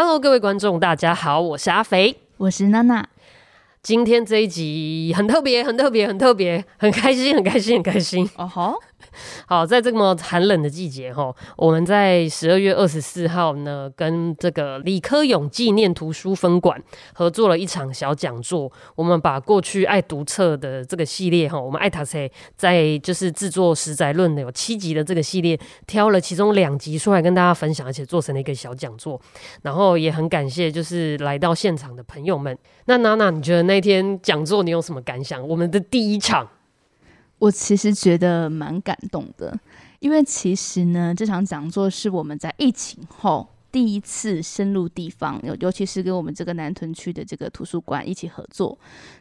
Hello，各位观众，大家好，我是阿肥，我是娜娜。今天这一集很特别，很特别，很特别，很开心，很开心，很开心。哦吼。好，在这么寒冷的季节哈，我们在十二月二十四号呢，跟这个李科勇纪念图书分馆合作了一场小讲座。我们把过去爱读册的这个系列哈，我们爱读册在就是制作十宅论的有七集的这个系列，挑了其中两集出来跟大家分享，而且做成了一个小讲座。然后也很感谢就是来到现场的朋友们。那娜娜，你觉得那天讲座你有什么感想？我们的第一场。我其实觉得蛮感动的，因为其实呢，这场讲座是我们在疫情后第一次深入地方，尤尤其是跟我们这个南屯区的这个图书馆一起合作。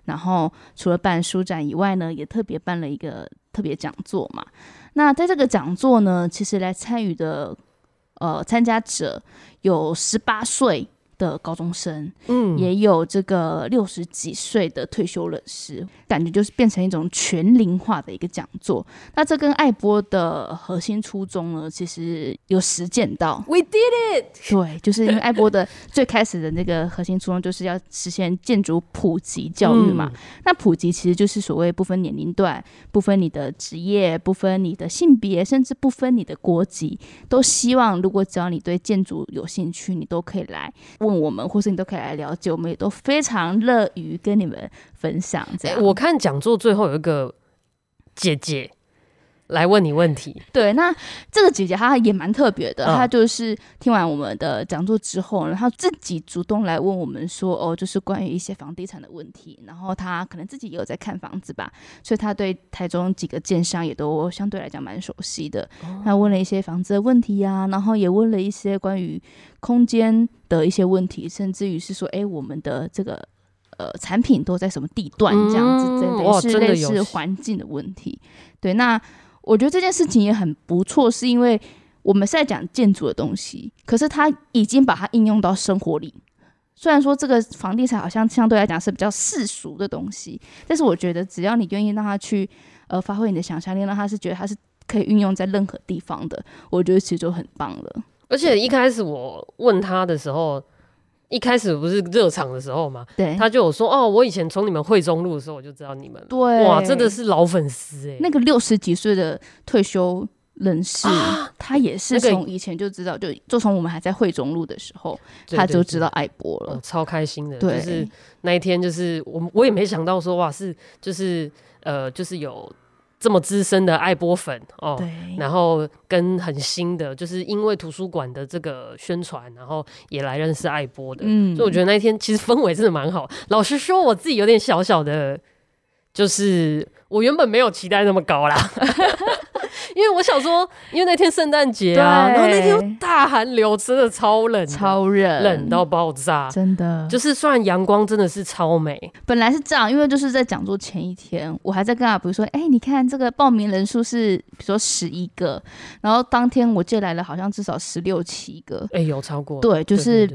然后除了办书展以外呢，也特别办了一个特别讲座嘛。那在这个讲座呢，其实来参与的呃参加者有十八岁。的高中生，嗯，也有这个六十几岁的退休人士，感觉就是变成一种全龄化的一个讲座。那这跟爱播的核心初衷呢，其实有实践到。We did it！对，就是因为爱播的 最开始的那个核心初衷，就是要实现建筑普及教育嘛。嗯、那普及其实就是所谓不分年龄段、不分你的职业、不分你的性别，甚至不分你的国籍，都希望如果只要你对建筑有兴趣，你都可以来。问我们，或是你都可以来了解，我们也都非常乐于跟你们分享。这样，我看讲座最后有一个姐姐来问你问题。对，那这个姐姐她也蛮特别的，哦、她就是听完我们的讲座之后，然后自己主动来问我们说：“哦，就是关于一些房地产的问题。”然后她可能自己也有在看房子吧，所以她对台中几个建商也都相对来讲蛮熟悉的。她、哦、问了一些房子的问题呀、啊，然后也问了一些关于空间的一些问题，甚至于是说，哎，我们的这个呃产品都在什么地段这样子，嗯、真的是类似环境的问题。对，那我觉得这件事情也很不错，是因为我们是在讲建筑的东西，可是他已经把它应用到生活里。虽然说这个房地产好像相对来讲是比较世俗的东西，但是我觉得只要你愿意让他去呃发挥你的想象力，让他是觉得他是可以运用在任何地方的，我觉得其实就很棒了。而且一开始我问他的时候，一开始不是热场的时候嘛，对，他就有说哦，我以前从你们惠中路的时候我就知道你们，对，哇，真的是老粉丝哎。那个六十几岁的退休人士，啊、他也是从以前就知道，就就从我们还在惠中路的时候，他就知道爱博了，哦，超开心的。对，就是那一天，就是我我也没想到说哇，是就是呃，就是有。这么资深的爱播粉哦，对，然后跟很新的，就是因为图书馆的这个宣传，然后也来认识爱播的，嗯，所以我觉得那一天其实氛围真的蛮好。老实说，我自己有点小小的，就是我原本没有期待那么高啦。因为我想说，因为那天圣诞节啊，然后那天有大寒流，真的超冷，超冷，冷到爆炸，真的。就是虽然阳光真的是超美，本来是这样，因为就是在讲座前一天，我还在跟他，比如说，哎、欸，你看这个报名人数是，比如说十一个，然后当天我借来了好像至少十六七个，哎、欸，有超过，对，就是。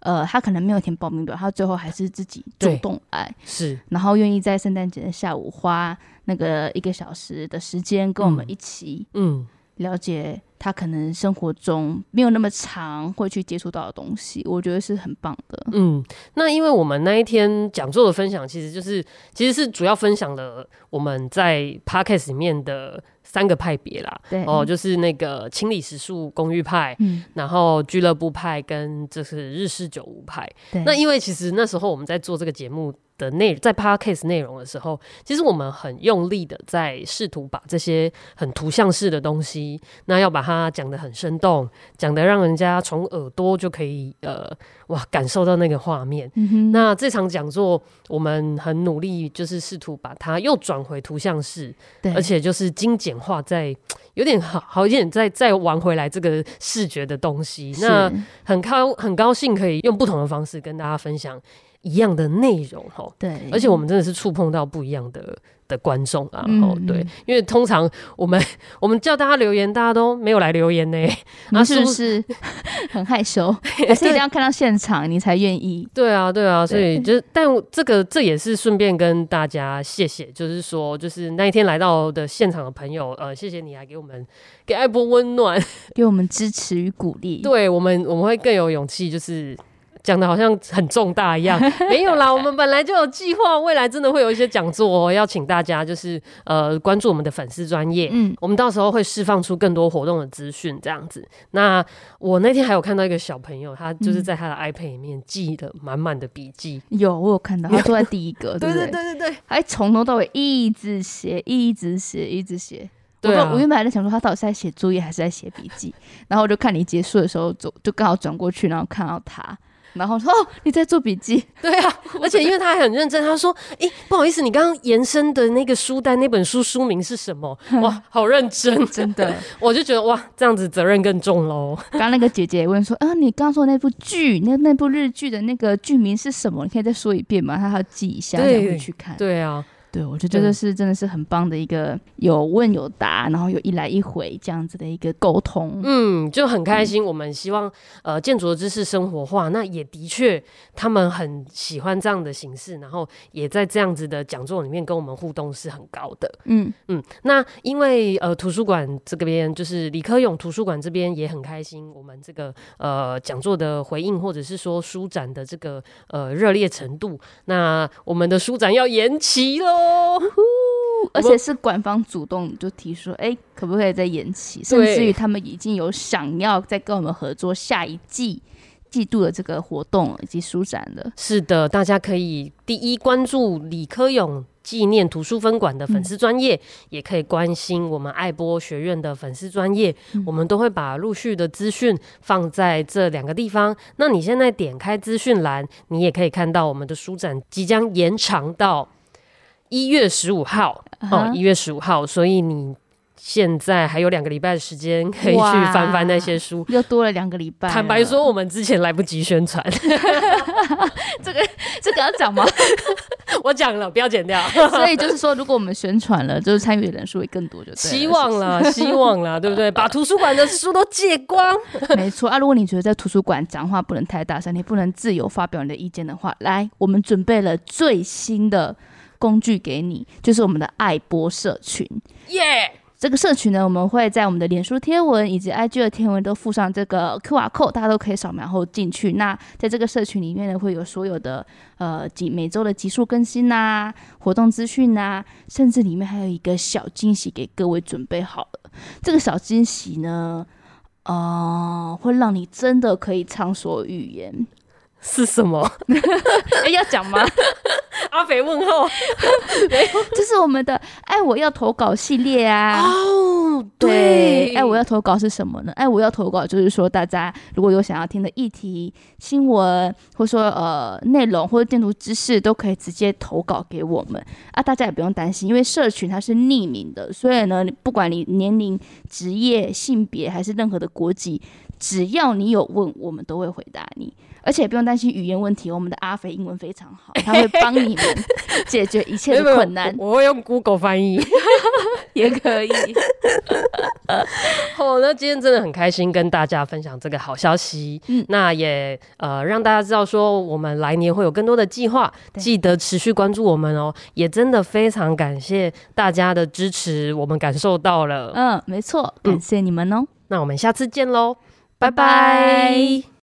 呃，他可能没有填报名表，他最后还是自己主动来，是，然后愿意在圣诞节的下午花那个一个小时的时间跟我们一起，嗯，了解他可能生活中没有那么常会去接触到的东西，我觉得是很棒的。嗯，那因为我们那一天讲座的分享，其实就是其实是主要分享了我们在 Podcast 里面的。三个派别啦，对哦，就是那个清理时数公寓派，嗯，然后俱乐部派跟这是日式酒屋派。对那因为其实那时候我们在做这个节目的内在 podcast 内容的时候，其实我们很用力的在试图把这些很图像式的东西，那要把它讲得很生动，讲得让人家从耳朵就可以呃哇感受到那个画面。嗯、那这场讲座我们很努力，就是试图把它又转回图像式，对而且就是精简化，在有点好好一点，再再玩回来这个视觉的东西。那很高很高兴可以用不同的方式跟大家分享。一样的内容哈，对，而且我们真的是触碰到不一样的的观众啊，嗯、然后对，因为通常我们 我们叫大家留言，大家都没有来留言呢，那是不是 很害羞？还是一定要看到现场你才愿意？对啊，对啊，所以就但这个这也是顺便跟大家谢谢，就是说，就是那一天来到的现场的朋友，呃，谢谢你来给我们给爱播温暖，给我们支持与鼓励，对我们我们会更有勇气，就是。讲的好像很重大一样，没有啦，我们本来就有计划，未来真的会有一些讲座哦，要请大家就是呃关注我们的粉丝专业，嗯，我们到时候会释放出更多活动的资讯，这样子。那我那天还有看到一个小朋友，他就是在他的 iPad 里面记的满满的笔记，有我有看到，他坐在第一个，对，对？对对对对，还从头到尾一直写，一直写，一直写。对啊，我我原本还在想说他到底是在写作业还是在写笔记，然后我就看你结束的时候走，就刚好转过去，然后看到他。然后说哦，你在做笔记？对啊，而且因为他还很认真，他说：“哎，不好意思，你刚刚延伸的那个书单那本书书名是什么？” 哇，好认真，真的，我就觉得哇，这样子责任更重喽。刚刚那个姐姐问说：“啊，你刚刚说的那部剧，那那部日剧的那个剧名是什么？你可以再说一遍吗？”他要记一下，再回去看。对啊。对，我觉得这是真的是很棒的一个有问有答，然后有一来一回这样子的一个沟通，嗯，就很开心。我们希望呃建筑的知识生活化，那也的确他们很喜欢这样的形式，然后也在这样子的讲座里面跟我们互动是很高的，嗯嗯。那因为呃图书馆这个边就是李科勇图书馆这边也很开心，我们这个呃讲座的回应或者是说书展的这个呃热烈程度，那我们的书展要延期喽。哦，而且是官方主动就提出，哎、欸，可不可以再延期？甚至于他们已经有想要再跟我们合作下一季季度的这个活动以及书展了。是的，大家可以第一关注李科勇纪念图书分馆的粉丝专业，嗯、也可以关心我们爱播学院的粉丝专业，嗯、我们都会把陆续的资讯放在这两个地方。那你现在点开资讯栏，你也可以看到我们的书展即将延长到。一月十五号，uh. 哦，一月十五号，所以你现在还有两个礼拜的时间可以去翻翻那些书，又多了两个礼拜。坦白说，我们之前来不及宣传，这个这个要讲吗？我讲了，不要剪掉。所以就是说，如果我们宣传了，就是参与的人数会更多，就 希望了，希望了，对不对？把图书馆的书都借光。没错啊，如果你觉得在图书馆讲话不能太大声，你不能自由发表你的意见的话，来，我们准备了最新的。工具给你，就是我们的爱播社群。耶！Yeah! 这个社群呢，我们会在我们的脸书贴文以及 IG 的贴文都附上这个 QR code，大家都可以扫描后进去。那在这个社群里面呢，会有所有的呃几每周的集数更新呐、啊、活动资讯呐，甚至里面还有一个小惊喜给各位准备好了。这个小惊喜呢，呃，会让你真的可以畅所欲言。是什么？哎，要讲吗？阿肥问候，这是我们的“爱我要投稿”系列啊！哦，对，“爱我要投稿”是什么呢？“爱我要投稿”就是说，大家如果有想要听的议题、新闻，或者说呃内容或者建筑知识，都可以直接投稿给我们啊！大家也不用担心，因为社群它是匿名的，所以呢，不管你年龄、职业、性别还是任何的国籍，只要你有问，我们都会回答你。而且也不用担心语言问题，我们的阿肥英文非常好，他会帮你们解决一切的困难。我会用 Google 翻译，也可以。好，那今天真的很开心跟大家分享这个好消息。嗯，那也呃让大家知道说，我们来年会有更多的计划，记得持续关注我们哦。也真的非常感谢大家的支持，我们感受到了。嗯，没错，感谢你们哦。那我们下次见喽，拜拜。